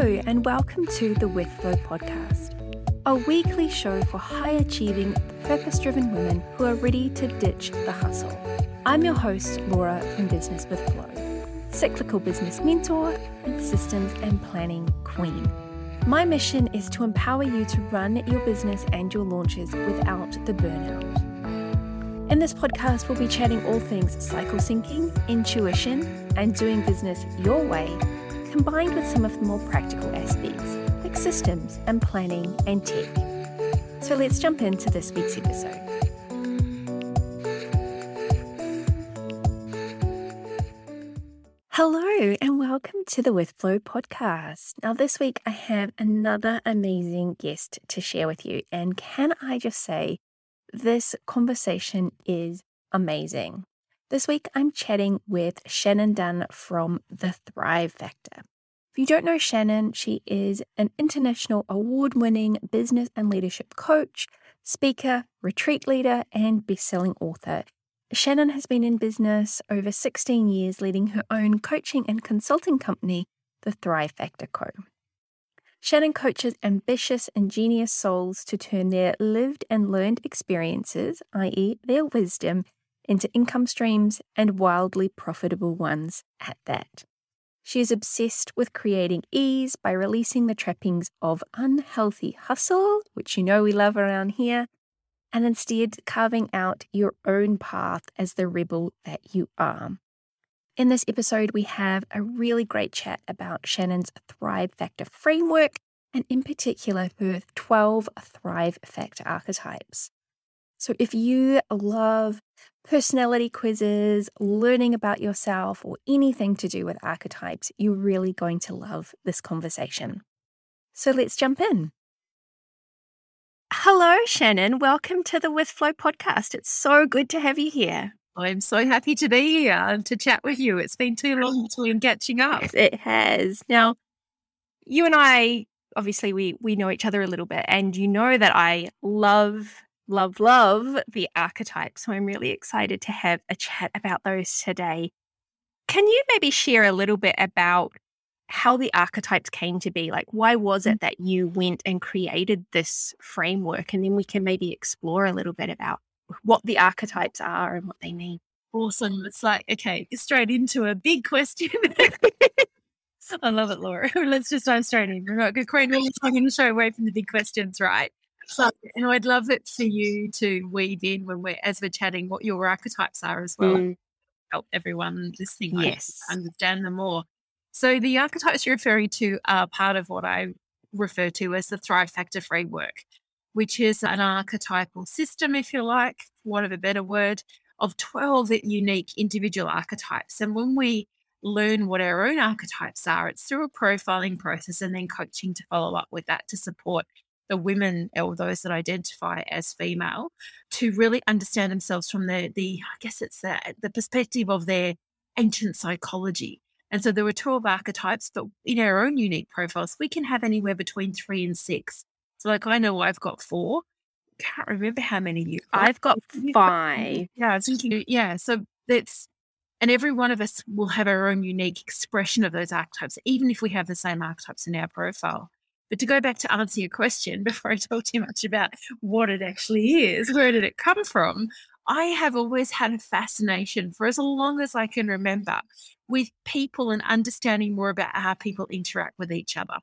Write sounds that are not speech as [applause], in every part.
Hello, and welcome to the With Flow podcast, a weekly show for high achieving, purpose driven women who are ready to ditch the hustle. I'm your host, Laura from Business with Flow, cyclical business mentor and systems and planning queen. My mission is to empower you to run your business and your launches without the burnout. In this podcast, we'll be chatting all things cycle syncing, intuition, and doing business your way combined with some of the more practical aspects like systems and planning and tech. So let's jump into this week's episode. Hello, and welcome to the With Flow podcast. Now, this week I have another amazing guest to share with you. And can I just say, this conversation is amazing. This week, I'm chatting with Shannon Dunn from The Thrive Factor. If you don't know Shannon, she is an international award winning business and leadership coach, speaker, retreat leader, and best selling author. Shannon has been in business over 16 years, leading her own coaching and consulting company, The Thrive Factor Co. Shannon coaches ambitious, ingenious souls to turn their lived and learned experiences, i.e., their wisdom, into income streams and wildly profitable ones at that. She is obsessed with creating ease by releasing the trappings of unhealthy hustle, which you know we love around here, and instead carving out your own path as the rebel that you are. In this episode, we have a really great chat about Shannon's Thrive Factor framework and, in particular, her 12 Thrive Factor archetypes. So, if you love personality quizzes, learning about yourself, or anything to do with archetypes, you're really going to love this conversation. So let's jump in. Hello, Shannon. Welcome to the With Flow podcast. It's so good to have you here. I'm so happy to be here and to chat with you. It's been too long between catching up. It has. Now, you and I obviously we we know each other a little bit and you know that I love love, love the archetypes. So I'm really excited to have a chat about those today. Can you maybe share a little bit about how the archetypes came to be? Like, why was mm. it that you went and created this framework? And then we can maybe explore a little bit about what the archetypes are and what they mean. Awesome. It's like, okay, straight into a big question. [laughs] I love it, Laura. [laughs] Let's just dive straight in. We're not going to show away from the big questions, right? So, and I'd love it for you to weave in when we're as we're chatting what your archetypes are as well. Mm. Help everyone listening yes. understand them more. So the archetypes you're referring to are part of what I refer to as the Thrive Factor framework, which is an archetypal system, if you like, want of a better word, of 12 unique individual archetypes. And when we learn what our own archetypes are, it's through a profiling process and then coaching to follow up with that to support the women or those that identify as female to really understand themselves from the the I guess it's the the perspective of their ancient psychology. And so there were 12 archetypes, but in our own unique profiles, we can have anywhere between three and six. So like I know I've got four. Can't remember how many you I've got five. Yeah, I was thinking, yeah. So that's and every one of us will have our own unique expression of those archetypes, even if we have the same archetypes in our profile. But to go back to answer your question [laughs] before I talk too much about what it actually is, where did it come from? I have always had a fascination for as long as I can remember with people and understanding more about how people interact with each other.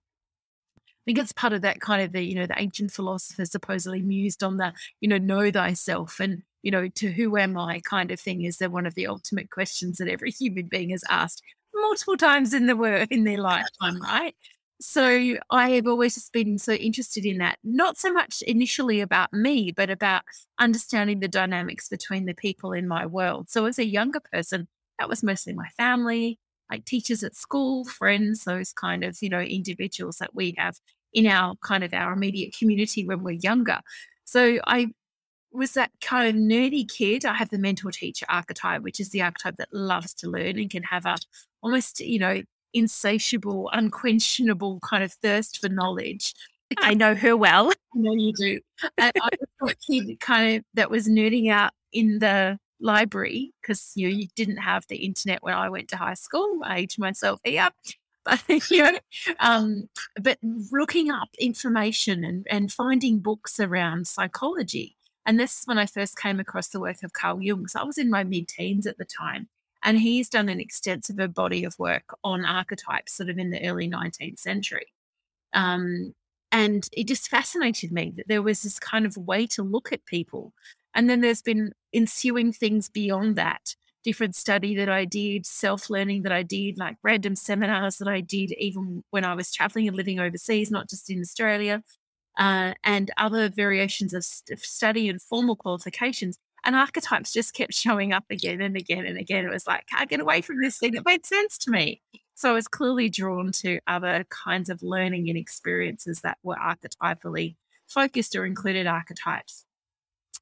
I think it's part of that kind of the, you know, the ancient philosophers supposedly mused on the, you know, know thyself and, you know, to who am I kind of thing is that one of the ultimate questions that every [laughs] human being has asked multiple times in the in their lifetime, right? So I have always just been so interested in that, not so much initially about me, but about understanding the dynamics between the people in my world. So as a younger person, that was mostly my family, like teachers at school, friends, those kind of, you know, individuals that we have in our kind of our immediate community when we're younger. So I was that kind of nerdy kid. I have the mentor teacher archetype, which is the archetype that loves to learn and can have a almost, you know, insatiable, unquenchable kind of thirst for knowledge. [laughs] I know her well. [laughs] I know you do. And I was a kid kind of that was nerding out in the library because you know you didn't have the internet when I went to high school. I aged myself here. [laughs] but you know, um, but looking up information and, and finding books around psychology. And this is when I first came across the work of Carl Jung. So I was in my mid teens at the time. And he's done an extensive body of work on archetypes sort of in the early 19th century. Um, and it just fascinated me that there was this kind of way to look at people. And then there's been ensuing things beyond that different study that I did, self learning that I did, like random seminars that I did, even when I was traveling and living overseas, not just in Australia, uh, and other variations of st- study and formal qualifications. And archetypes just kept showing up again and again and again. It was like, can't get away from this thing. It made sense to me. So I was clearly drawn to other kinds of learning and experiences that were archetypally focused or included archetypes.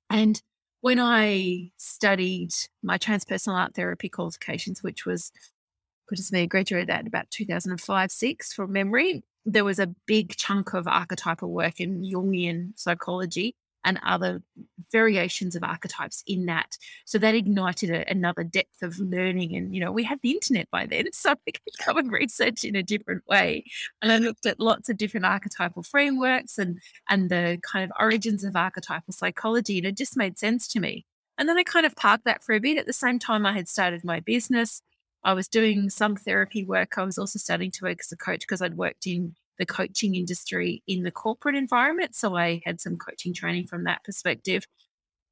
And when I studied my transpersonal art therapy qualifications, which was, goodness me, graduated at about 2005 6 from memory, there was a big chunk of archetypal work in Jungian psychology and other variations of archetypes in that. So that ignited a, another depth of learning. And, you know, we had the internet by then, [laughs] so we could come and research in a different way. And I looked at lots of different archetypal frameworks and, and the kind of origins of archetypal psychology, and it just made sense to me. And then I kind of parked that for a bit. At the same time, I had started my business. I was doing some therapy work. I was also starting to work as a coach because I'd worked in the coaching industry in the corporate environment. So I had some coaching training from that perspective.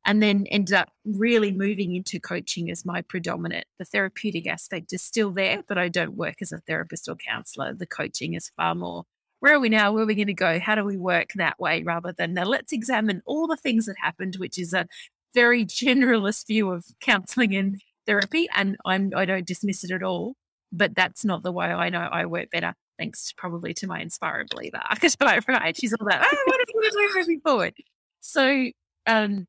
And then ended up really moving into coaching as my predominant. The therapeutic aspect is still there, but I don't work as a therapist or counselor. The coaching is far more where are we now? Where are we going to go? How do we work that way rather than now let's examine all the things that happened, which is a very [laughs] generalist view of counseling and therapy. And I'm I don't dismiss it at all, but that's not the way I know I work better thanks probably to my inspired believer [laughs] archetype, right? She's all about, oh, what are you going to do moving forward? So um,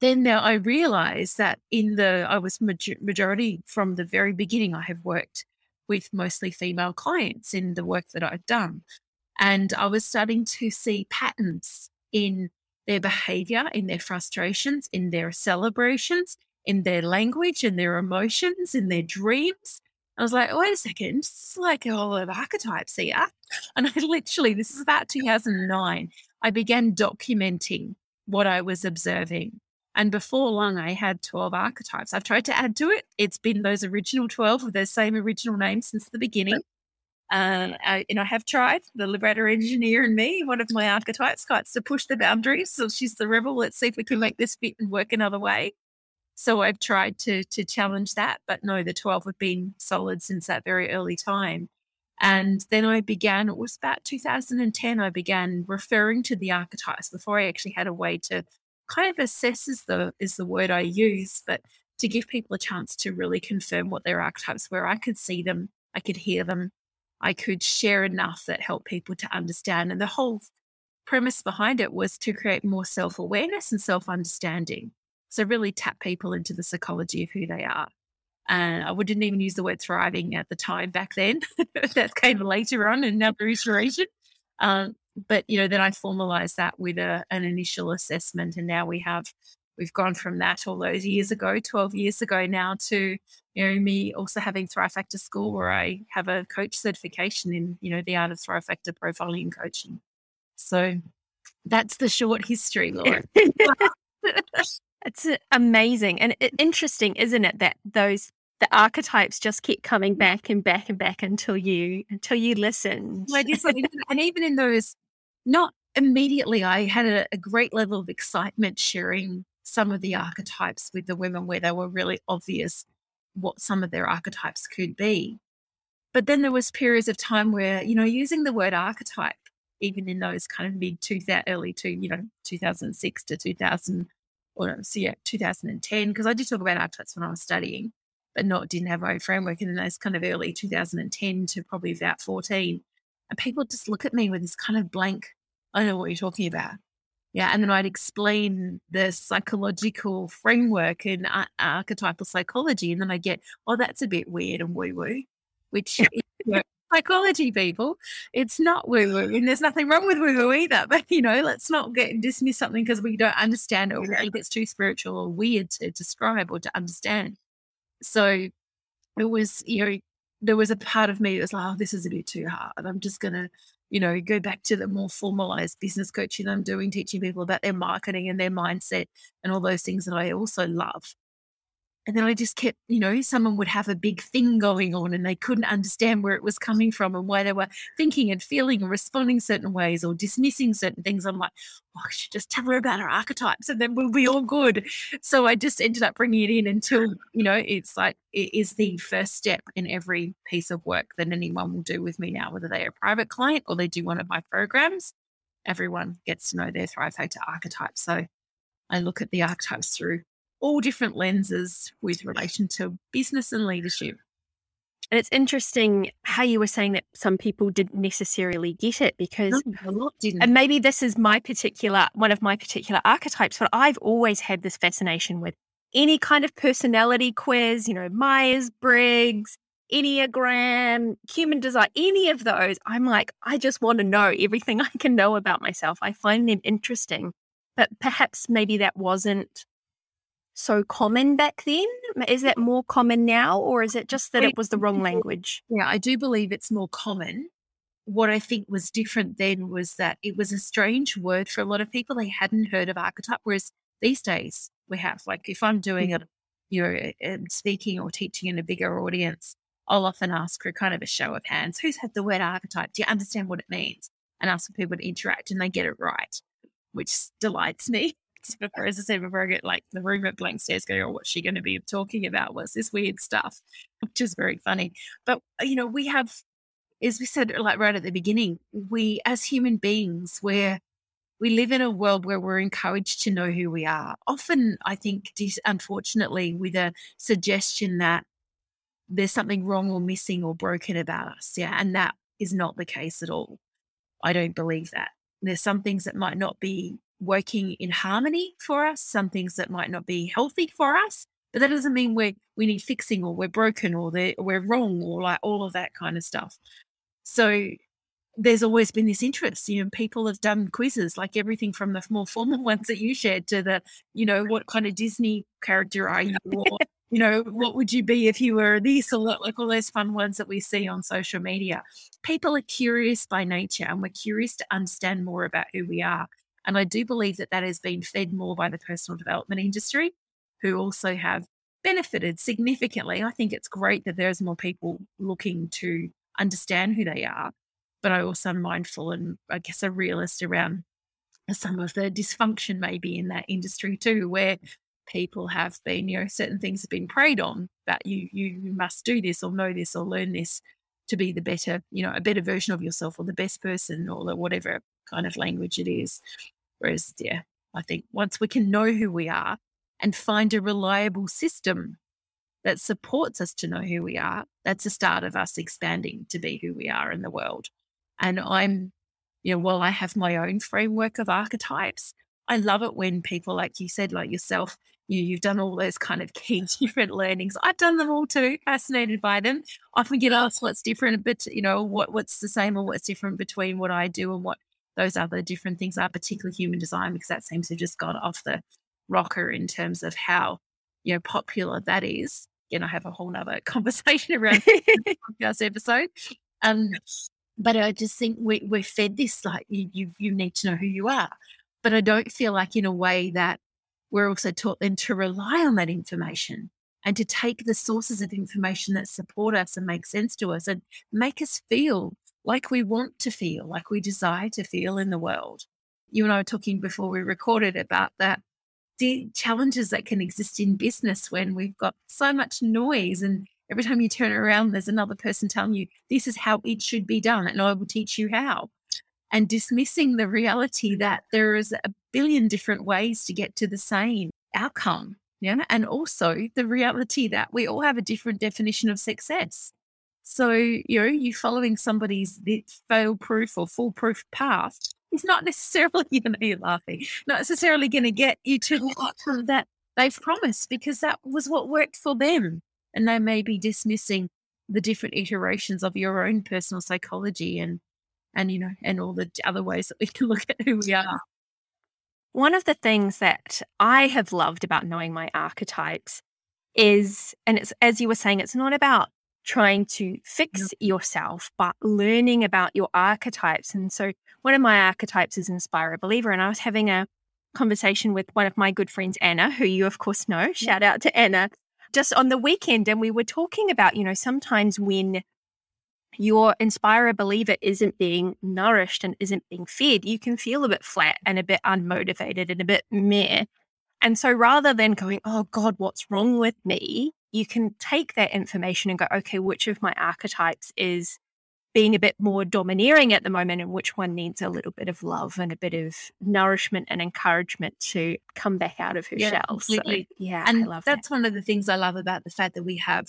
then now I realized that in the, I was major- majority from the very beginning, I have worked with mostly female clients in the work that I've done. And I was starting to see patterns in their behavior, in their frustrations, in their celebrations, in their language, in their emotions, in their dreams. I was like, wait a second, this is like a whole of archetypes here. [laughs] And I literally, this is about 2009, I began documenting what I was observing. And before long, I had 12 archetypes. I've tried to add to it. It's been those original 12 with the same original name since the beginning. [laughs] Uh, I, and I have tried. The liberator engineer and me, one of my archetypes, likes to push the boundaries. So she's the rebel. Let's see if we can make this fit and work another way. So I've tried to to challenge that, but no, the 12 have been solid since that very early time. And then I began, it was about 2010, I began referring to the archetypes before I actually had a way to kind of assess is the is the word I use, but to give people a chance to really confirm what their archetypes were. I could see them, I could hear them, I could share enough that helped people to understand. And the whole premise behind it was to create more self awareness and self understanding. So really tap people into the psychology of who they are. And I wouldn't even use the word thriving at the time back then. [laughs] that came later on in another iteration. Um, but you know, then I formalized that with a, an initial assessment, and now we have we've gone from that all those years ago, twelve years ago now, to you know me also having Thrive Factor School, where I have a coach certification in you know the art of Thrive Factor profiling and coaching. So that's the short history, Laura. [laughs] [laughs] It's amazing and interesting, isn't it? That those the archetypes just keep coming back and back and back until you until you listen. and even in those, not immediately, I had a, a great level of excitement sharing some of the archetypes with the women where they were really obvious what some of their archetypes could be. But then there was periods of time where, you know, using the word archetype, even in those kind of mid that early to, you know, 2006 to 2000, or so yeah, 2010, because I did talk about archetypes when I was studying, but not didn't have my own framework. And then those kind of early 2010 to probably about 14. And people just look at me with this kind of blank, I don't know what you're talking about. Yeah. And then I'd explain the psychological framework and ar- archetypal psychology. And then I get, oh, that's a bit weird and woo woo, which psychology, people. It's not woo woo, and there's nothing wrong with woo woo either. [laughs] But you know, let's not get dismiss something because we don't understand it or we think it's too spiritual or weird to describe or to understand. So it was, you know, there was a part of me that was like, oh, this is a bit too hard. I'm just going to, you know, go back to the more formalized business coaching I'm doing, teaching people about their marketing and their mindset and all those things that I also love. And then I just kept, you know, someone would have a big thing going on and they couldn't understand where it was coming from and why they were thinking and feeling and responding certain ways or dismissing certain things. I'm like, oh, I should just tell her about her archetypes and then we'll be all good. So I just ended up bringing it in until, you know, it's like, it is the first step in every piece of work that anyone will do with me now, whether they're a private client or they do one of my programs. Everyone gets to know their Thrive Factor archetype. So I look at the archetypes through all different lenses with relation to business and leadership. And it's interesting how you were saying that some people didn't necessarily get it because a lot didn't. And maybe this is my particular one of my particular archetypes, but I've always had this fascination with any kind of personality quiz, you know, Myers Briggs, Enneagram, human design, any of those. I'm like, I just want to know everything [laughs] I can know about myself. I find them interesting. But perhaps maybe that wasn't so common back then? Is that more common now, or is it just that it was the wrong language? Yeah, I do believe it's more common. What I think was different then was that it was a strange word for a lot of people. They hadn't heard of archetype, whereas these days we have. Like if I'm doing mm. a, you know, speaking or teaching in a bigger audience, I'll often ask for kind of a show of hands. Who's had the word archetype? Do you understand what it means? And ask for people to interact, and they get it right, which delights me [laughs] before, as I said before, I get like the room at blank stares going, oh, what's she going to be talking about? What's this weird stuff? Which is very funny. But, uh, you know, we have, as we said, like right at the beginning, we as human beings, we're, we live in a world where we're encouraged to know who we are. Often, I think, unfortunately, with a suggestion that there's something wrong or missing or broken about us. Yeah. And that is not the case at all. I don't believe that. There's some things that might not be working in harmony for us, some things that might not be healthy for us. But that doesn't mean we we need fixing or we're broken or we're wrong or like all of that kind of stuff. So there's always been this interest. You know, people have done quizzes like everything from the more formal [laughs] ones that you shared to the, you know, what kind of Disney character are you? Or, [laughs] you know, what would you be if you were this or like all those fun ones that we see on social media. People are curious by nature and we're curious to understand more about who we are. And I do believe that that has been fed more by the personal development industry, who also have benefited significantly. I think it's great that there's more people looking to understand who they are. But I also am mindful and I guess a realist around some of the dysfunction maybe in that industry too, where people have been, you know, certain things have been preyed on that you you must do this or know this or learn this to be the better, you know, a better version of yourself or the best person or the whatever kind of language it is. Whereas, yeah, I think once we can know who we are and find a reliable system that supports us to know who we are, that's the start of us expanding to be who we are in the world. And I'm, you know, while I have my own framework of archetypes, I love it when people, like you said, like yourself, you, you've done all those kind of key [laughs] different learnings. I've done them all too, fascinated by them. Often get asked what's different, but you know, what what's the same or what's different between what I do and what those other different things are, particularly human design, because that seems to have just got off the rocker in terms of how, you know, popular that is. Again, I have a whole nother [laughs] conversation around [laughs] podcast episode. Um, but I just think we, we're fed this like you, you you need to know who you are. But I don't feel like in a way that we're also taught then to rely on that information and to take the sources of information that support us and make sense to us and make us feel like we want to feel, like we desire to feel in the world. You and I were talking before we recorded about that the challenges that can exist in business when we've got so much noise and every time you turn around there's another person telling you this is how it should be done and I will teach you how. And dismissing the reality that there is a billion different ways to get to the same outcome yeah? And also the reality that we all have a different definition of success so, you know, you following somebody's fail proof or foolproof path is not necessarily, [laughs] you know, you're laughing, not necessarily going to get you to outcome that they've promised because that was what worked for them. And they may be dismissing the different iterations of your own personal psychology and, and, you know, and all the other ways that we can [laughs] look at who we are. One of the things that I have loved about knowing my archetypes is, and it's as you were saying, it's not about trying to fix yourself, but learning about your archetypes. And so one of my archetypes is Inspired Believer. And I was having a conversation with one of my good friends, Anna, who you, of course, know. Shout out to Anna. Just on the weekend, and we were talking about, you know, sometimes when your Inspired Believer isn't being nourished and isn't being fed, you can feel a bit flat and a bit unmotivated and a bit meh. And so rather than going, oh God, what's wrong with me? You can take that information and go, okay, which of my archetypes is being a bit more domineering at the moment and which one needs a little bit of love and a bit of nourishment and encouragement to come back out of her yeah, shell. So, yeah, and I love that's that. one of the things I love about the fact that we have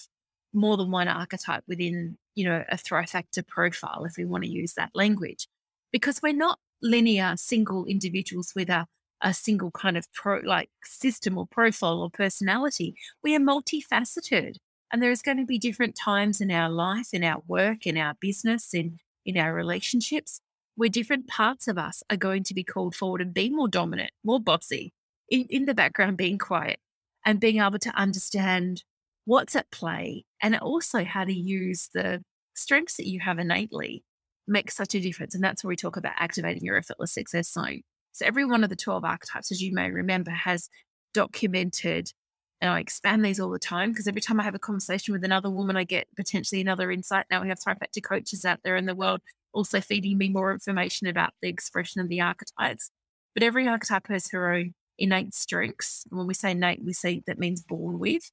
more than one archetype within, you know, a Thrive Factor profile, if we want to use that language, because we're not linear single individuals with a a single kind of pro like system or profile or personality. We are multifaceted. And there's going to be different times in our life, in our work, in our business, in in our relationships, where different parts of us are going to be called forward and be more dominant, more bossy, in, in the background being quiet and being able to understand what's at play and also how to use the strengths that you have innately makes such a difference. And that's where we talk about activating your effortless success zone. So every one of the 12 archetypes, as you may remember, has documented, and I expand these all the time because every time I have a conversation with another woman, I get potentially another insight. Now we have Factor coaches out there in the world also feeding me more information about the expression of the archetypes. But every archetype has her own innate strengths. When we say innate, we say that means born with.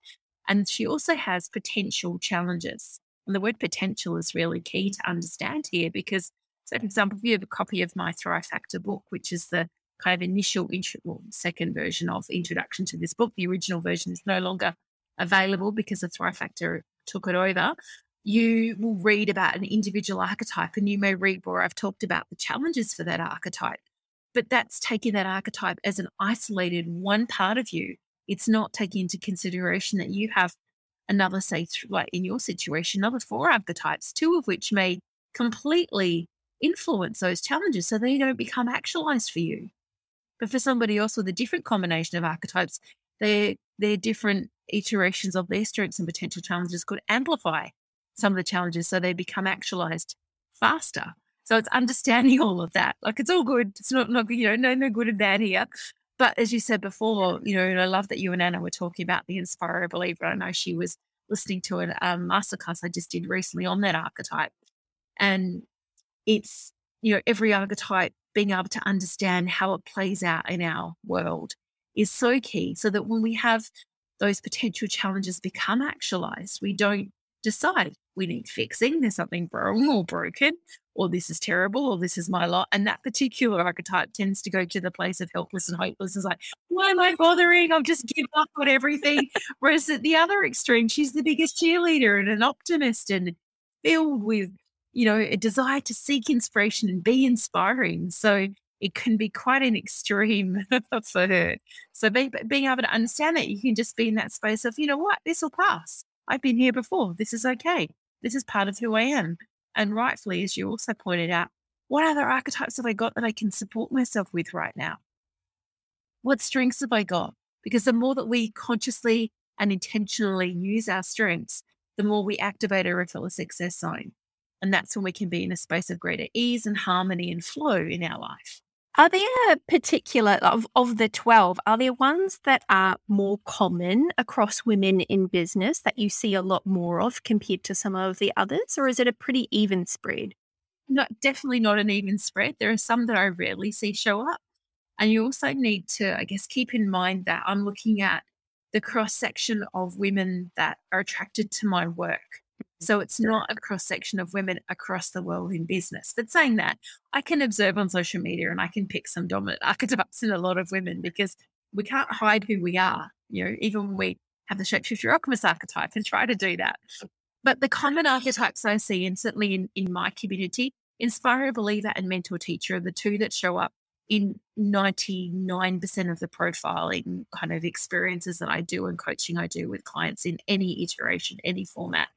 And she also has potential challenges. And the word potential is really key to understand here because so, for example, if you have a copy of my Thrive Factor book, which is the kind of initial, intro, well, second version of introduction to this book, the original version is no longer available because the Thrive Factor took it over. You will read about an individual archetype, and you may read where I've talked about the challenges for that archetype. But that's taking that archetype as an isolated one part of you. It's not taking into consideration that you have another, say, like in your situation, another four archetypes, two of which may completely influence those challenges so they don't become actualized for you. But for somebody else with a different combination of archetypes, their their different iterations of their strengths and potential challenges could amplify some of the challenges so they become actualized faster. So it's understanding [laughs] all of that. Like it's all good. It's not not you know no no good and bad here. But as you said before, you know, and I love that you and Anna were talking about the Inspire Believer. I know she was listening to a um, masterclass I just did recently on that archetype, and it's you know every archetype being able to understand how it plays out in our world is so key so that when we have those potential challenges become actualized we don't decide we need fixing there's something wrong or broken or this is terrible or this is my lot and that particular archetype tends to go to the place of helpless and hopeless it's like why am i bothering? I've just given up on everything. Whereas at the other extreme she's the biggest cheerleader and an optimist and filled with you know, a desire to seek inspiration and be inspiring. So it can be quite an extreme [laughs] for her. So be, being able to understand that you can just be in that space of, you know what, this will pass. I've been here before. This is okay. This is part of who I am. And rightfully, as you also pointed out, what other archetypes have I got that I can support myself with right now? What strengths have I got? Because the more that we consciously and intentionally use our strengths, the more we activate our effortless success zone. And that's when we can be in a space of greater ease and harmony and flow in our life. Are there particular of, of the 12, are there ones that are more common across women in business that you see a lot more of compared to some of the others? Or is it a pretty even spread? Not definitely not an even spread. There are some that I rarely see show up. And you also need to, I guess, keep in mind that I'm looking at the cross section of women that are attracted to my work. So it's not a cross section of women across the world in business. But saying that, I can observe on social media and I can pick some dominant archetypes in a lot of women because we can't hide who we are. You know, even when we have the shapeshifter alchemist archetype and try to do that. But the common archetypes I see, and certainly in, in my community, inspired believer and mentor teacher are the two that show up in 99% of the profiling kind of experiences that I do and coaching I do with clients in any iteration, any format.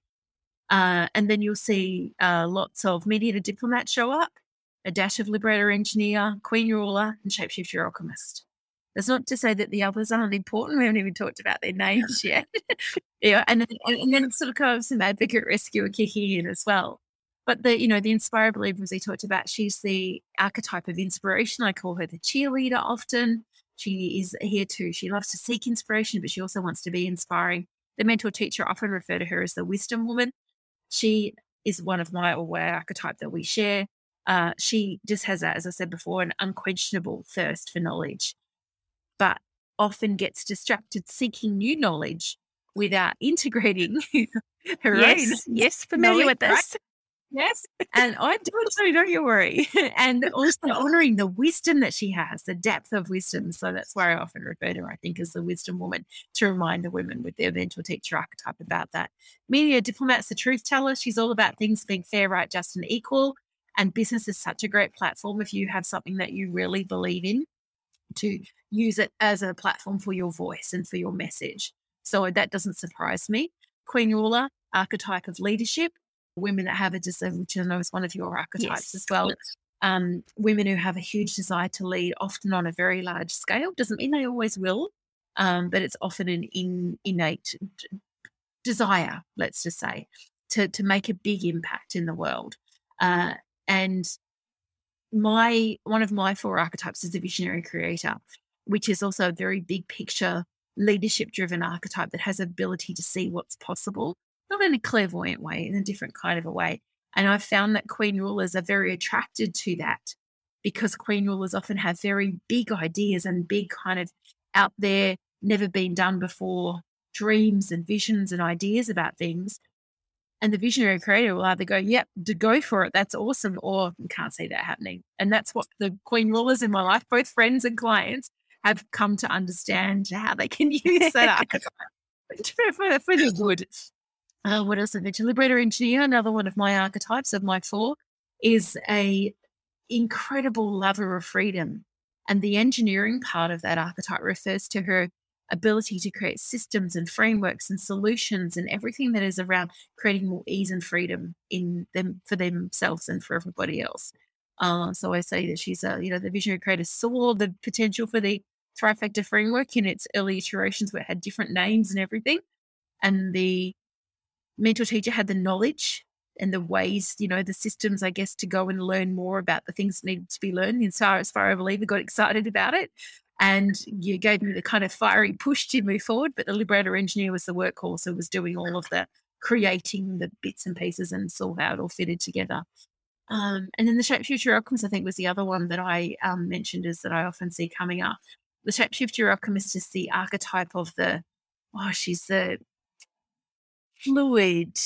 Uh, and then you'll see uh, lots of mediator diplomat show up, a dash of liberator engineer, queen ruler, and shapeshifter alchemist. That's not to say that the others aren't important. We haven't even talked about their names yet. [laughs] [laughs] yeah, and then, and then sort of kind of some advocate rescuer kicking in as well. But the, you know, the inspire believers we talked about, she's the archetype of inspiration. I call her the cheerleader often. She is here too. She loves to seek inspiration, but she also wants to be inspiring. The mentor teacher often refer to her as the wisdom woman. She is one of my or archetype that we share. Uh, she just has that, as I said before, an unquestionable thirst for knowledge, but often gets distracted seeking new knowledge without [laughs] integrating her yes, own. Yes, familiar with this. Yes. And I do it too, don't you worry. [laughs] and also honoring the wisdom that she has, the depth of wisdom. So that's why I often refer to her, I think, as the wisdom woman to remind the women with their mentor teacher archetype about that. Mediator diplomat's the truth teller. She's all about things being fair, right, just, and equal. And business is such a great platform if you have something that you really believe in to use it as a platform for your voice and for your message. So that doesn't surprise me. Queen ruler, archetype of leadership women that have a desire, which I know is one of your archetypes yes. as well. Yes. Um, women who have a huge desire to lead, often on a very large scale, doesn't mean they always will, um, but it's often an in, innate desire, let's just say, to to make a big impact in the world. Uh, and my one of my four archetypes is the visionary creator, which is also a very big picture leadership driven archetype that has ability to see what's possible not in a clairvoyant way, in a different kind of a way. And I've found that queen rulers are very attracted to that because queen rulers often have very big ideas and big kind of out there, never been done before dreams and visions and ideas about things. And the visionary creator will either go, yep, to go for it, that's awesome, or can't see that happening. And that's what the queen rulers in my life, both friends and clients, have come to understand how they can [laughs] use that [laughs] [laughs] for, for, for the good. Uh, what else? The liberator engineer, another one of my archetypes of my four, is a incredible lover of freedom. And the engineering part of that archetype refers to her ability to create systems and frameworks and solutions and everything that is around creating more ease and freedom in them for themselves and for everybody else. Uh, so I say that she's a, you know, the visionary creator saw the potential for the Thrive Factor framework in its early iterations where it had different names and everything. And the mentor teacher had the knowledge and the ways, you know, the systems, I guess, to go and learn more about the things that needed to be learned. And so, as far as I believe, we got excited about it. And you gave me the kind of fiery push to move forward. But the Liberator engineer was the workhorse who was doing all of the creating the bits and pieces and saw how it all fitted together. Um, and then the Shape Shapeshifter Alchemist, I think, was the other one that I um, mentioned is that I often see coming up. The Shapeshifter Alchemist is the archetype of the, oh, she's the fluid,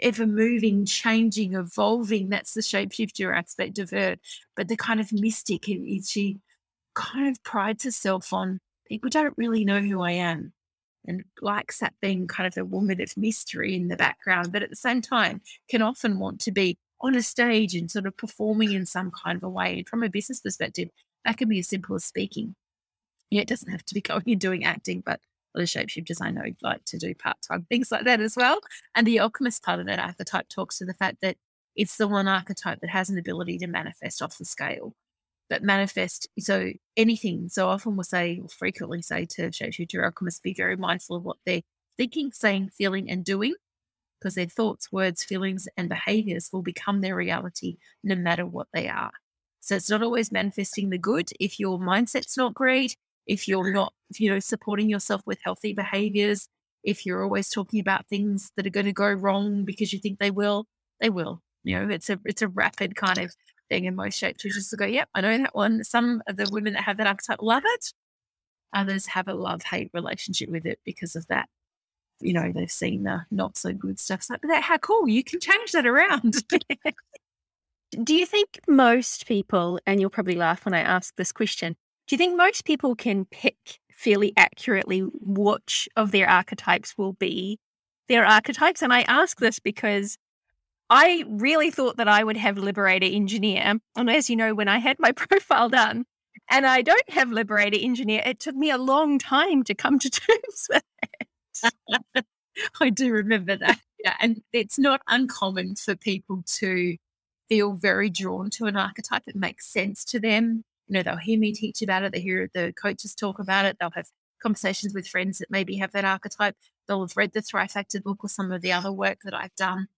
ever moving, changing, evolving. That's the shapeshifter aspect of her. But the kind of mystic is she kind of prides herself on people don't really know who I am and likes that being kind of a woman of mystery in the background, but at the same time can often want to be on a stage and sort of performing in some kind of a way. And from a business perspective, that can be as simple as speaking. Yeah, it doesn't have to be [laughs] going and doing acting, but other shapeshifters I know like to do part time [laughs] things like that as well. And the alchemist part of that archetype talks to the fact that it's the one archetype that has an ability to manifest off the scale, but manifest so anything. So often we'll say, we'll frequently say to shapeshifter alchemists, be very mindful of what they're thinking, saying, feeling, and doing, because their thoughts, words, feelings, and behaviors will become their reality no matter what they are. So it's not always manifesting the good. If your mindset's not great, if you're not, you know, supporting yourself with healthy behaviors, if you're always talking about things that are going to go wrong because you think they will, they will. You know, it's a it's a rapid kind of thing in most shapes. We just go, yep, I know that one. Some of the women that have that archetype love it. Others have a love hate relationship with it because of that. You know, they've seen the not so good stuff. So, but that, how cool! You can change that around. [laughs] Do you think most people, and you'll probably laugh when I ask this question, do you think most people can pick fairly accurately which of their archetypes will be their archetypes? And I ask this because I really thought that I would have Liberator Engineer. And as you know, when I had my [laughs] profile done and I don't have Liberator Engineer, it took me a long time to come to [laughs] terms with it. [laughs] I do remember that. Yeah. And it's not uncommon for people to feel very drawn to an archetype. It makes sense to them you know, they'll hear me teach about it. They hear the coaches talk about it. They'll have conversations with friends that maybe have that archetype. They'll have read the Thrive Factor book or some of the other work that I've done.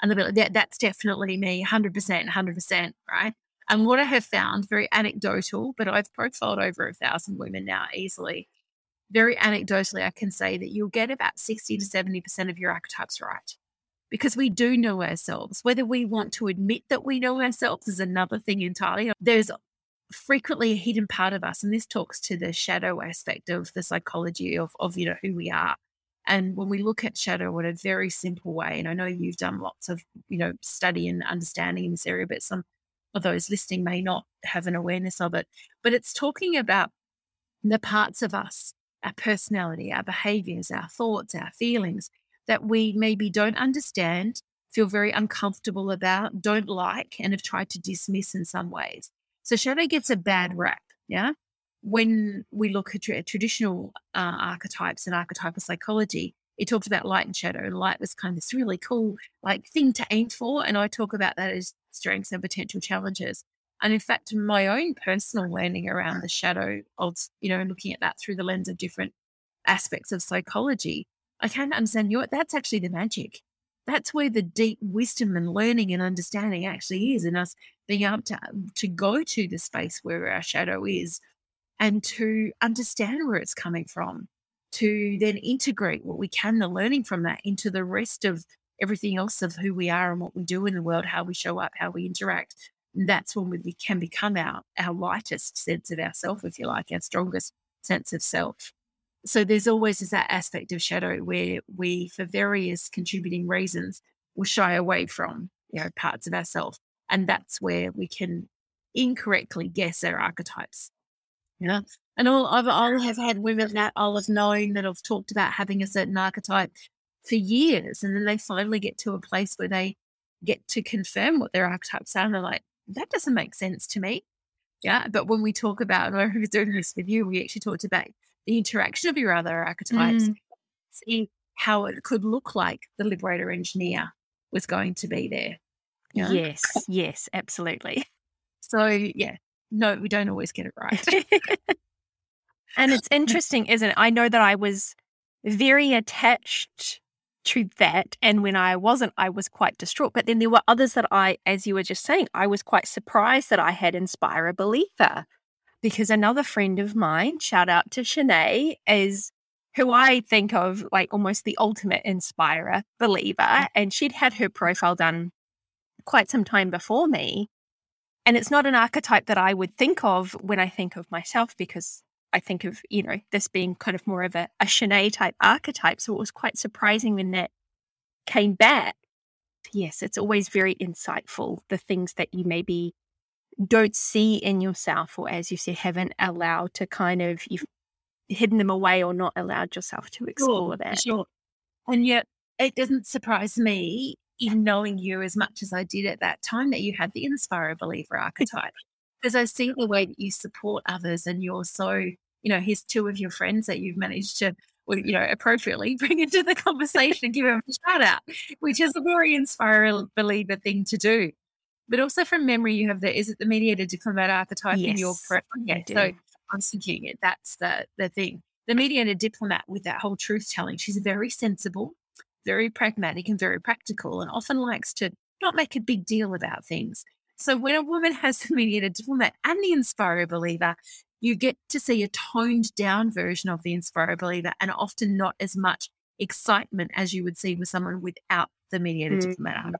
And they'll be like, that, that's definitely me, 100%, 100%, right? And what I have found, very anecdotal, but I've profiled over a thousand women now easily. Very anecdotally, I can say that you'll get about 60 to 70% of your archetypes right because we do know ourselves. Whether we want to admit that we know ourselves is another thing entirely. There's frequently a hidden part of us, and this talks to the shadow aspect of the psychology of, of you know who we are. And when we look at shadow in a very simple way, and I know you've done lots of you know study and understanding in this area, but some of those listening may not have an awareness of it. But it's talking about the parts of us, our personality, our behaviors, our thoughts, our feelings that we maybe don't understand, feel very uncomfortable about, don't like, and have tried to dismiss in some ways. So shadow gets a bad rap. Yeah. When we look at tra- traditional uh, archetypes and archetypal psychology, it talks about light and shadow. And light was kind of this really cool like thing to aim for. And I talk about that as strengths and potential challenges. And in fact, my own personal learning around the shadow of, you know, looking at that through the lens of different aspects of psychology, I can understand you. That's actually the magic. That's where the deep wisdom and learning and understanding actually is in us being able to, um, to go to the space where our shadow is and to understand where it's coming from, to then integrate what we can, the learning from that into the rest of everything else of who we are and what we do in the world, how we show up, how we interact. That's when we can become our, our lightest sense of ourself, if you like, our strongest sense of self so there's always that aspect of shadow where we, for various contributing reasons, will shy away from you know parts of ourselves, and that's where we can incorrectly guess our archetypes. You know, and all I've, I'll have had women that I'll have known that have talked about having a certain archetype for years, and then they finally get to a place where they get to confirm what their archetypes are, and they're like, that doesn't make sense to me. Yeah, but when we talk about, and I was doing this with you, we actually talked about the interaction of your other archetypes, mm. see how it could look like the liberator engineer was going to be there. You know? Yes, yes, absolutely. [laughs] So, yeah, no, we don't always get it right. [laughs] and it's interesting, isn't it? I know that I was very attached to that. And when I wasn't, I was quite distraught. But then there were others that I, as you were just saying, I was quite surprised that I had Inspired Believer because another friend of mine, shout out to Shanae, is who I think of like almost the ultimate inspirer, believer. Mm. And she'd had her profile done quite some time before me. And it's not an archetype that I would think of when I think of myself because I think of, you know, this being kind of more of a, a Shanae type archetype. So it was quite surprising when that came back. Yes, it's always very insightful, the things that you maybe don't see in yourself, or as you say, haven't allowed to kind of, you've hidden them away or not allowed yourself to explore sure, that. Sure. And yet it doesn't surprise me, in knowing you as much as I did at that time, that you had the inspire believer archetype. [laughs] because I see the way that you support others and you're so, you know, here's two of your friends that you've managed to you know, appropriately [laughs] bring into the conversation and give them a shout out, which is a very inspire believer thing to do but also from memory, you have the is it the mediator diplomat archetype yes, in your yeah. So I'm thinking it. That's the the thing. The mediator diplomat with that whole truth telling. She's very sensible, very pragmatic, and very practical, and often likes to not make a big deal about things. So when a woman has [laughs] the mediator diplomat and the inspirer believer, you get to see a toned down version of the inspirer believer, and often not as much excitement as you would see with someone without the mediator mm. diplomat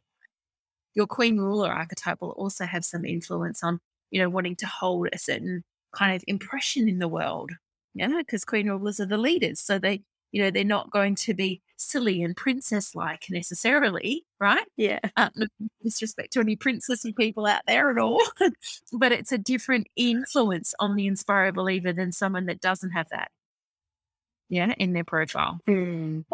your queen ruler archetype will also have some influence on, you know, wanting to hold a certain kind of impression in the world. You know, because queen rulers are the leaders. So they, you know, they're not going to be silly and princess like necessarily, right? Yeah. Uh, no disrespect to any princessy people out there at all, [laughs] but it's a different influence on the inspire believer than someone that doesn't have that. Yeah, in their profile. Mm.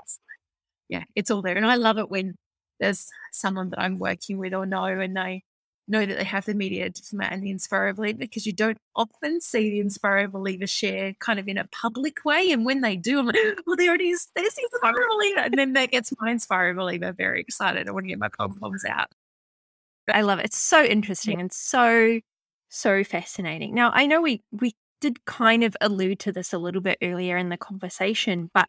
Yeah, it's all there. And I love it when there's someone that I'm working with or know, and they know that they have the mediator diplomat and the inspire believer because you don't often see the inspire believer share kind of in a public way. And when they do, I'm like, [gasps] well, there it is. There's the inspire believer. And then that gets my inspire believer very excited. I want to get my pom poms out. I love it. It's so interesting yeah. and so, so fascinating. Now, I know we we did kind of allude to this a little bit earlier in the conversation, but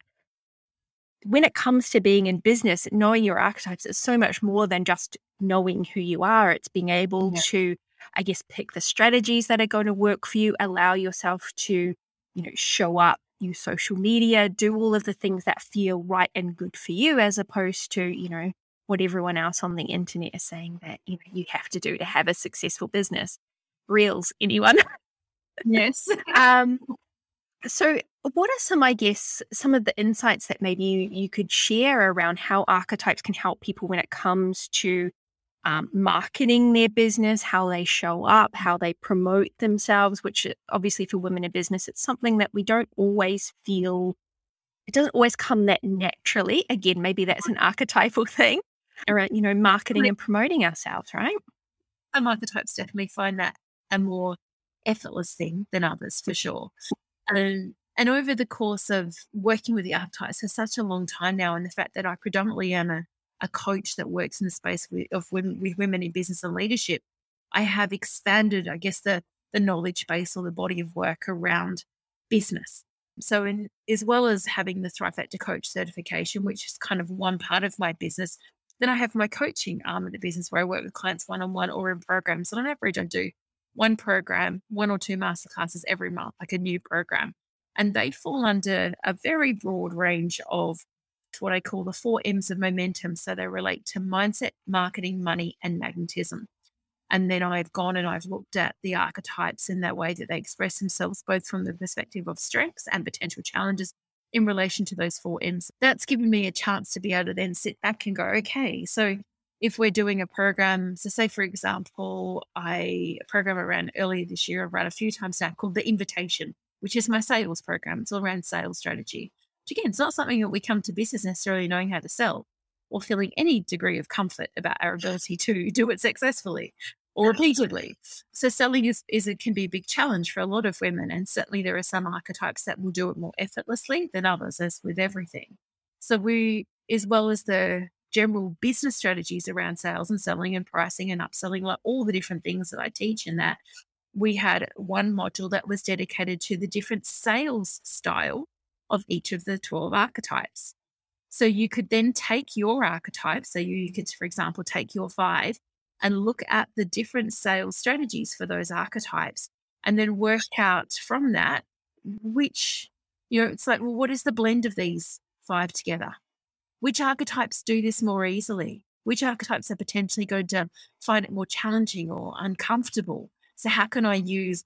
when it comes to being in business, knowing your archetypes is so much more than just knowing who you are. It's being able yeah. to, I guess, pick the strategies that are going to work for you, allow yourself to, you know, show up, use social media, do all of the things that feel right and good for you, as opposed to, you know, what everyone else on the internet is saying that, you know, you have to do to have a successful business. Reels, anyone? Yes. [laughs] um, so, what are some, I guess, some of the insights that maybe you, you could share around how archetypes can help people when it comes to um, marketing their business, how they show up, how they promote themselves, which uh, obviously for women in business, it's something that we don't always feel, it doesn't always come that naturally. Again, maybe that's an archetypal [laughs] thing around, you know, marketing and promoting ourselves, right? Some archetypes definitely find that a more effortless thing than others for sure. And and over the course of working with the archetypes for such a long time now, and the fact that I predominantly am a, a coach that works in the space with, of women, with women in business and leadership, I have expanded, I guess, the the knowledge base or the body of work around business. So, in as well as having the Thrive Factor Coach certification, which is kind of one part of my business, then I have my coaching arm of the business where I work with clients one on one or in programs. And on average, I do one program, one or two masterclasses every month, like a new program. And they fall under a very broad range of what I call the four M's of momentum. So they relate to mindset, marketing, money, and magnetism. And then I've gone and I've looked at the archetypes in that way that they express themselves, both from the perspective of strengths and potential challenges in relation to those four M's. That's given me a chance to be able to then sit back and go, okay, so if we're doing a program, so say for example, I a program around earlier this year, I've run a few times now called the Invitation, which is my sales program. It's all around sales strategy. Which again, it's not something that we come to business necessarily knowing how to sell or feeling any degree of comfort about our ability to do it successfully or repeatedly. So selling is, is it can be a big challenge for a lot of women. And certainly there are some archetypes that will do it more effortlessly than others, as with everything. So we, as well as the general business strategies around sales and selling and pricing and upselling, like all the different things that I teach in that. We had one module that was dedicated to the different sales style of each of the 12 archetypes. So you could then take your archetype. So you could, for example, take your five and look at the different sales strategies for those archetypes and then work out from that which, you know, it's like, well, what is the blend of these five together? Which archetypes do this more easily? Which archetypes are potentially going to find it more challenging or uncomfortable? So, how can I use,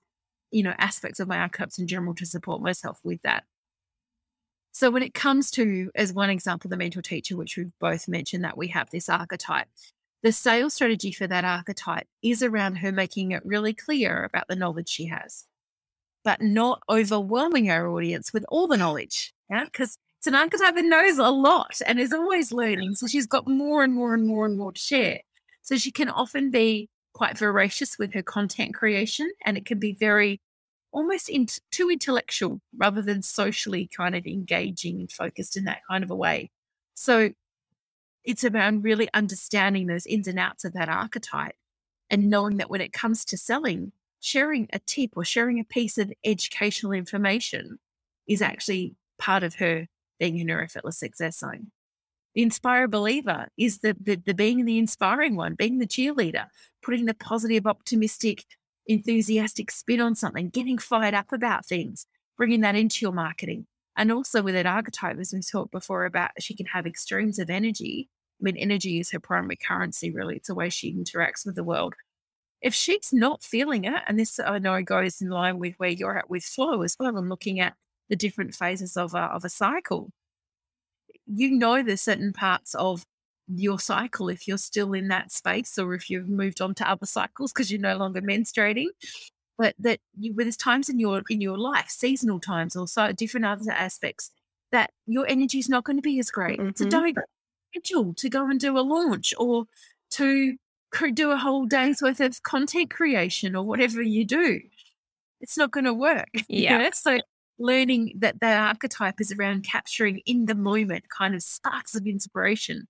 you know, aspects of my archetypes in general to support myself with that? So, when it comes to, as one example, the mentor teacher, which we've both mentioned that we have this archetype, the sales strategy for that archetype is around her making it really clear about the knowledge she has, but not overwhelming our audience with all the knowledge. Yeah. Because archetype that knows a lot and is always learning. So she's got more and more and more and more to share. So she can often be quite voracious with her content creation and it can be very almost in, too intellectual rather than socially kind of engaging and focused in that kind of a way. So it's about really understanding those ins and outs of that archetype and knowing that when it comes to selling, sharing a tip or sharing a piece of educational information is actually part of her being a success zone. The inspired believer is the, the, the being the inspiring one, being the cheerleader, putting the positive, optimistic, enthusiastic spin on something, getting fired up about things, bringing that into your marketing. And also with an archetype, as we talked before about, she can have extremes of energy. I mean, energy is her primary currency, really. It's the way she interacts with the world. If she's not feeling it, and this I know goes in line with where you're at with flow as well, and looking at the different phases of a, of a cycle. You know, there's certain parts of your cycle if you're still in that space or if you've moved on to other cycles because you're no longer menstruating but that you, there's times in your in your life seasonal times or so different other aspects that your energy is not going to be as great mm-hmm. so don't schedule to go and do a launch or to do a whole day's worth of content creation or whatever you do it's not going to work [laughs] yeah you know? so learning that that archetype is around capturing in the moment kind of sparks of inspiration.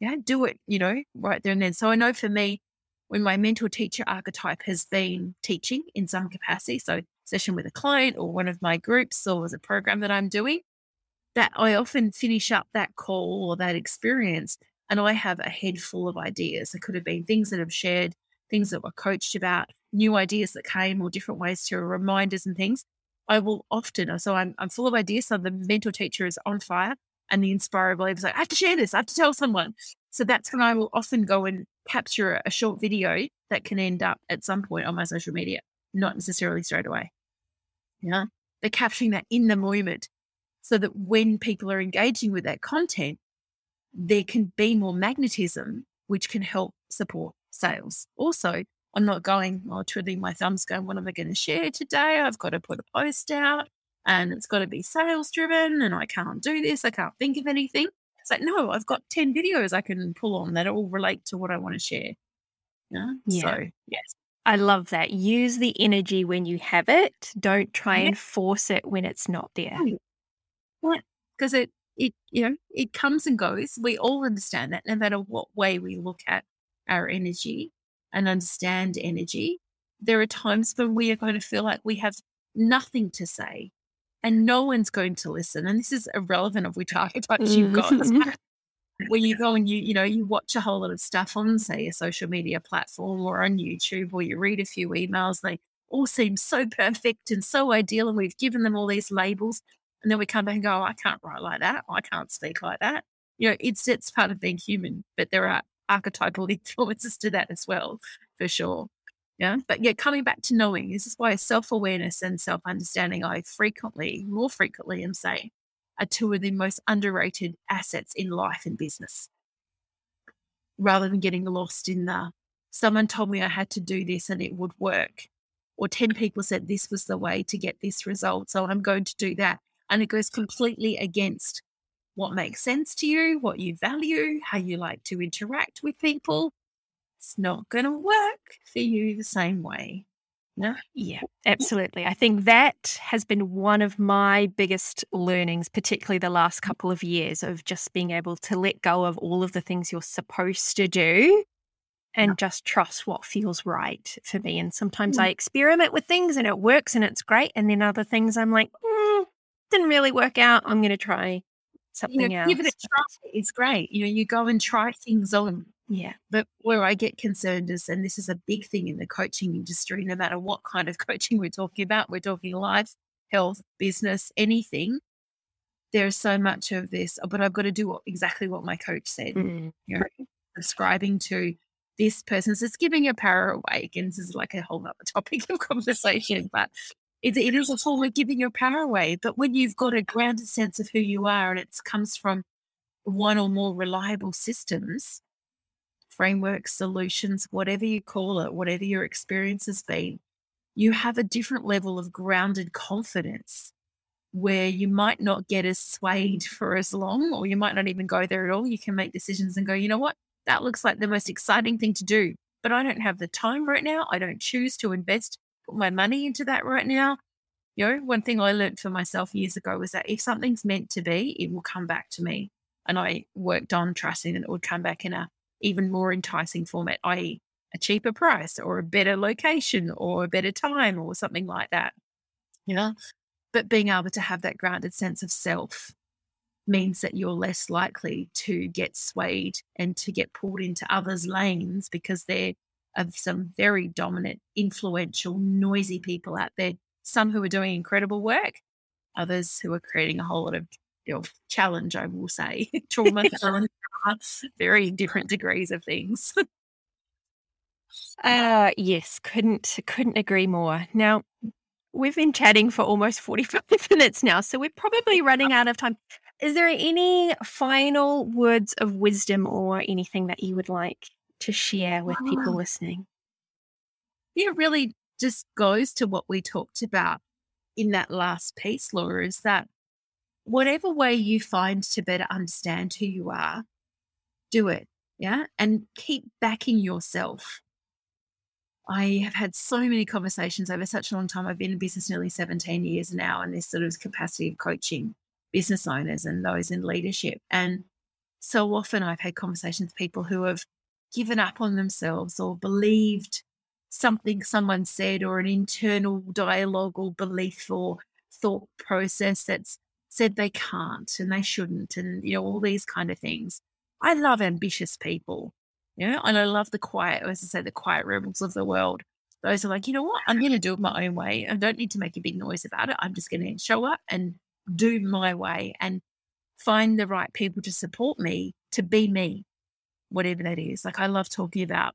Yeah, do it, you know, right there and then. So I know for me, when my mentor teacher archetype has been teaching in some capacity, so session with a client or one of my groups or as a program that I'm doing, that I often finish up that call or that experience and I have a head full of ideas. It could have been things that I've shared, things that were coached about, new ideas that came, or different ways to reminders and things. I will often, uh, so I'm, I'm full of ideas. So the mentor teacher is on fire and the inspired believer is like, I have to share this, I have to tell someone. So that's when I will often go and capture a short video that can end up at some point on my social media, not necessarily straight away. Yeah. They're capturing that in the moment so that when people are engaging with that content, there can be more magnetism, which can help support sales. Also, I'm not going, oh, twiddling my thumbs, going, what am I going to share today? I've got to put a post out and it's got to be sales driven and I can't do this. I can't think of anything. It's like, no, I've got 10 videos I can pull on that all relate to what I want to share. Yeah. yeah. So, yes. I love that. Use the energy when you have it. Don't try yeah. and force it when it's not there. What? Because it, it, you know, it comes and goes. We all understand that no matter what way we look at our energy and understand energy, there are times when we are going to feel like we have nothing to say and no one's going to listen. And this is irrelevant of which archetypes you've got. Where you go and you, you know, you watch a whole lot of stuff on, say, a social media platform or on YouTube, or you read a few emails, they all seem so [laughs] perfect and so ideal. And we've given them all these labels. And then we come back and go, oh, I can't write like that. I can't speak like that. You know, it's it's part of being human, but there are archetypal [laughs] influences to that as well, for sure. Yeah. But yeah, coming back to knowing, this is why self awareness and self understanding, I frequently, more frequently am saying, are two of the most underrated assets in life and business. Rather than getting lost in the, someone told me I had to do this and it would work. Or 10 people said this was the way to get this result. So I'm going to do that. And it goes completely against what makes sense to you, what you value, how you like to interact with people, it's not going to work for you the same way. No? Yeah, absolutely. I think that has been one of my biggest learnings, particularly the last couple of years, of just being able to let go of all of the things you're supposed to do and just trust what feels right for me. And sometimes mm. I experiment with things and it works and it's great. And then other things I'm like, mm, didn't really work out. I'm going to try something you know, else. Give it a try. It's great. You know, you go and try things on yeah. But where I get concerned is, and this is a big thing in the coaching industry, no matter what kind of [laughs] coaching we're talking about, we're talking life, health, business, anything. There's so much of this, but I've got to do exactly what my coach said. Mm. You know, subscribing to this person's, So it's giving your power away. And this is like a whole other [laughs] topic of conversation, but it, it is a form of giving your power away. But when you've got a grounded sense of who you are and it comes from one or more reliable systems, frameworks, solutions, whatever you call it, whatever your experience has been, you have a different level of grounded confidence where you might not get as swayed [laughs] for as long, or you might not even go there at all. You can make decisions and go, you know what? That looks like the most exciting thing to do, but I don't have the time right now. I don't choose to invest put my money into that right now. You know, one thing I learned for myself years ago was that if something's meant to be, it will come back to me. And I worked on trusting that it would come back in a even more enticing format, i.e., a cheaper price or a better location or a better time or something like that. You know, but being able to have that grounded sense of self means that you're less likely to get swayed and to get pulled into others' lanes because they're of some very dominant, influential, noisy people out there. Some who are doing incredible work, others who are creating a whole lot of you know, challenge, I will say, [laughs] trauma, [laughs] [laughs] very different degrees of things. uh yes, couldn't couldn't agree more. Now, we've been chatting for almost 45 minutes now, so we're probably running out of time. Is there any final words of wisdom or anything that you would like to share with people listening? It really just goes to what we talked about in that last piece, Laura, is that whatever way you find to better understand who you are, do it. Yeah. And keep backing yourself. I have had so many conversations over such a long time. I've been in business nearly 17 years now, and this sort of capacity of coaching business owners and those in leadership. And so often I've had conversations with people who have given up on themselves or believed something someone said or an internal dialogue or belief or thought process that's said they can't and they shouldn't and you know all these kind of things. I love ambitious people you know and i love the quiet as i say the quiet rebels of the world. Those are like you know what? I'm going to do it my own way. I don't need to make a big noise about it. I'm just going to show up and do my way and find the right people to support me to be me whatever that is like i love talking about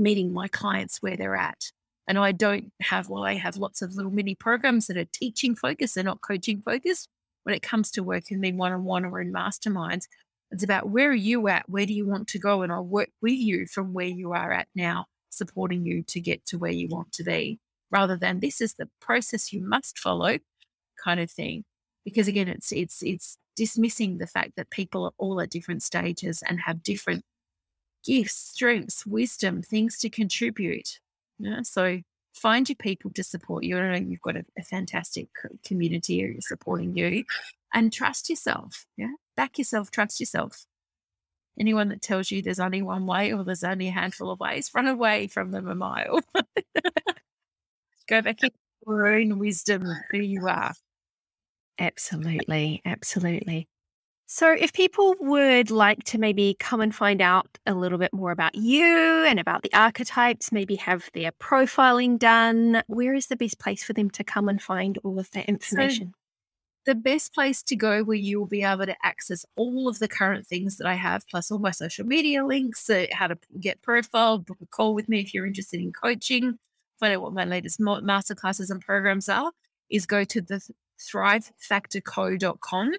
meeting my clients where they're at. And I don't have, well, I have lots of little mini programs that are teaching focused, they're not coaching focused. When it comes to working me one on one or in masterminds, it's about where are you at? Where do you want to go? And I'll work with you from where you are at now, supporting you to get to where you want to be, rather than this is the process you must follow kind of thing. Because again, it's it's it's dismissing the fact that people are all at different stages and have different gifts, strengths, wisdom, things to contribute. Yeah, so find your people to support you. I know you've got a, a fantastic community supporting you, and trust yourself. Yeah, back yourself, trust yourself. Anyone that tells you there's only one way or there's only a handful of ways, run away from them a mile. [laughs] Go back in your own wisdom, who you are. Absolutely, absolutely. So, if people would like to maybe come and find out a little bit more about you and about the archetypes, maybe have their profiling done, where is the best place for them to come and find all of that information? So the best place to go where you will be able to access all of the current things that I have, plus all my social media links, uh, how to get profiled, book a call with me if you're interested in coaching, find out what my latest masterclasses and programs are, is go to the thrivefactorco.com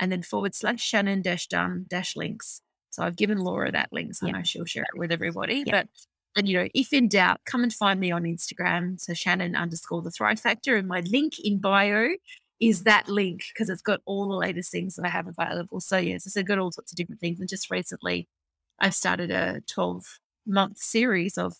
and then forward slash Shannon dash Dunn dash links. So I've given Laura that link, so yep. I know she'll share it with everybody. Yep. But and you know, if in doubt, come and find me on Instagram. So Shannon underscore the Thrive Factor, and my link in bio is that link because it's got all the latest things that I have available. So yes, it's got all sorts of different things. And just recently, I've started a 12 month series of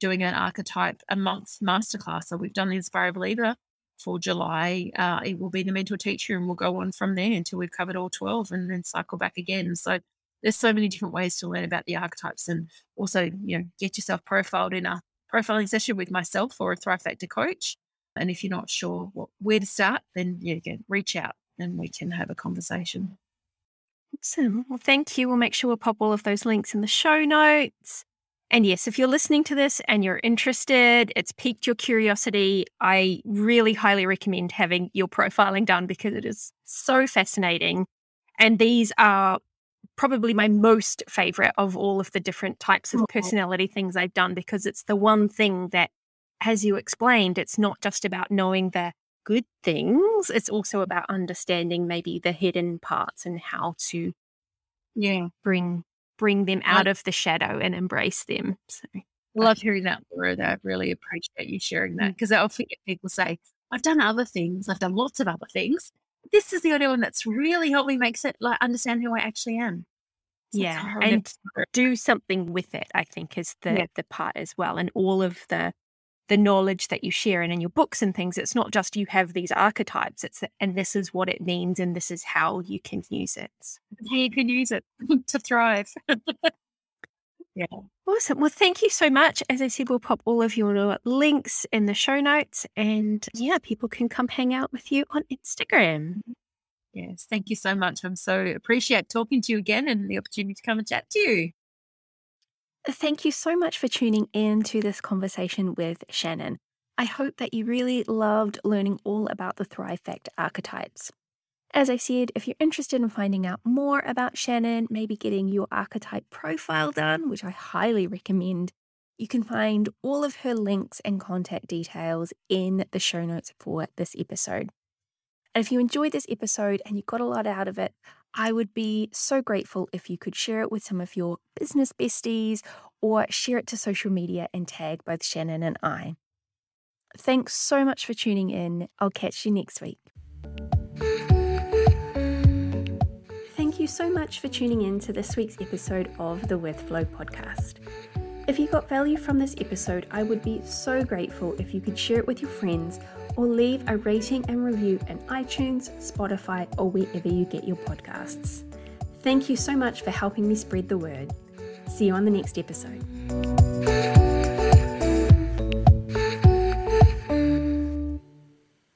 doing an archetype a month masterclass. So we've done the Inspired Believer for July, uh, it will be the mentor teacher, and we'll go on from there until we've covered all 12 and then cycle back again. So there's so many different ways to learn about the archetypes and also, you know, get yourself profiled in a profiling session with myself or a Thrive Factor coach. And if you're not sure what, where to start, then you can reach out and we can have a conversation. Awesome. Well, thank you. We'll make sure we'll pop all of those links in the show notes. And yes, if you're listening to this and you're interested, it's piqued your curiosity, I really highly recommend having your profiling done because it is so fascinating. And these are probably my most favorite of all of the different types of personality things I've done because it's the one thing that, as you explained, it's not just about knowing the good things, it's also about understanding maybe the hidden parts and how to yeah bring bring them out of the shadow and embrace them. So love hearing that, Laura. I really appreciate you sharing that because mm. I often get people say, I've done other things, I've done lots of other things. This is the only one that's really helped me make it like understand who I actually am. So yeah, and do something with it. I think is the yeah. the part as well, and all of the the knowledge that you share and in your books and things. It's not just you have these archetypes it's and this is what it means and this is how you can use it. How you can use it [laughs] to thrive. [laughs] Yeah. Awesome. Well thank you so much. As i said we'll pop all of your links in the show notes and yeah people can come hang out with you on instagram. Yes thank you so much. I'm so appreciate talking to you again and the opportunity to come and chat to you Thank you so much for tuning in to this conversation with Shannon. I hope that you really loved learning all about the Thrive Factor archetypes. As I said, if you're interested in finding out more about Shannon, maybe getting your archetype profile done, which I highly recommend, you can find all of her links and contact details in the show notes for this episode. And if you enjoyed this episode and you got a lot out of it, I would be so grateful if you could share it with some of your business besties or share it to social media and tag both Shannon and I. Thanks so much for tuning in. I'll catch you next week. Thank you so much for tuning in to this week's episode of the With Flow podcast. If you got value from this episode, I would be so grateful if you could share it with your friends or leave a rating and review in iTunes, Spotify, or wherever you get your podcasts. Thank you so much for helping me spread the word. See you on the next episode.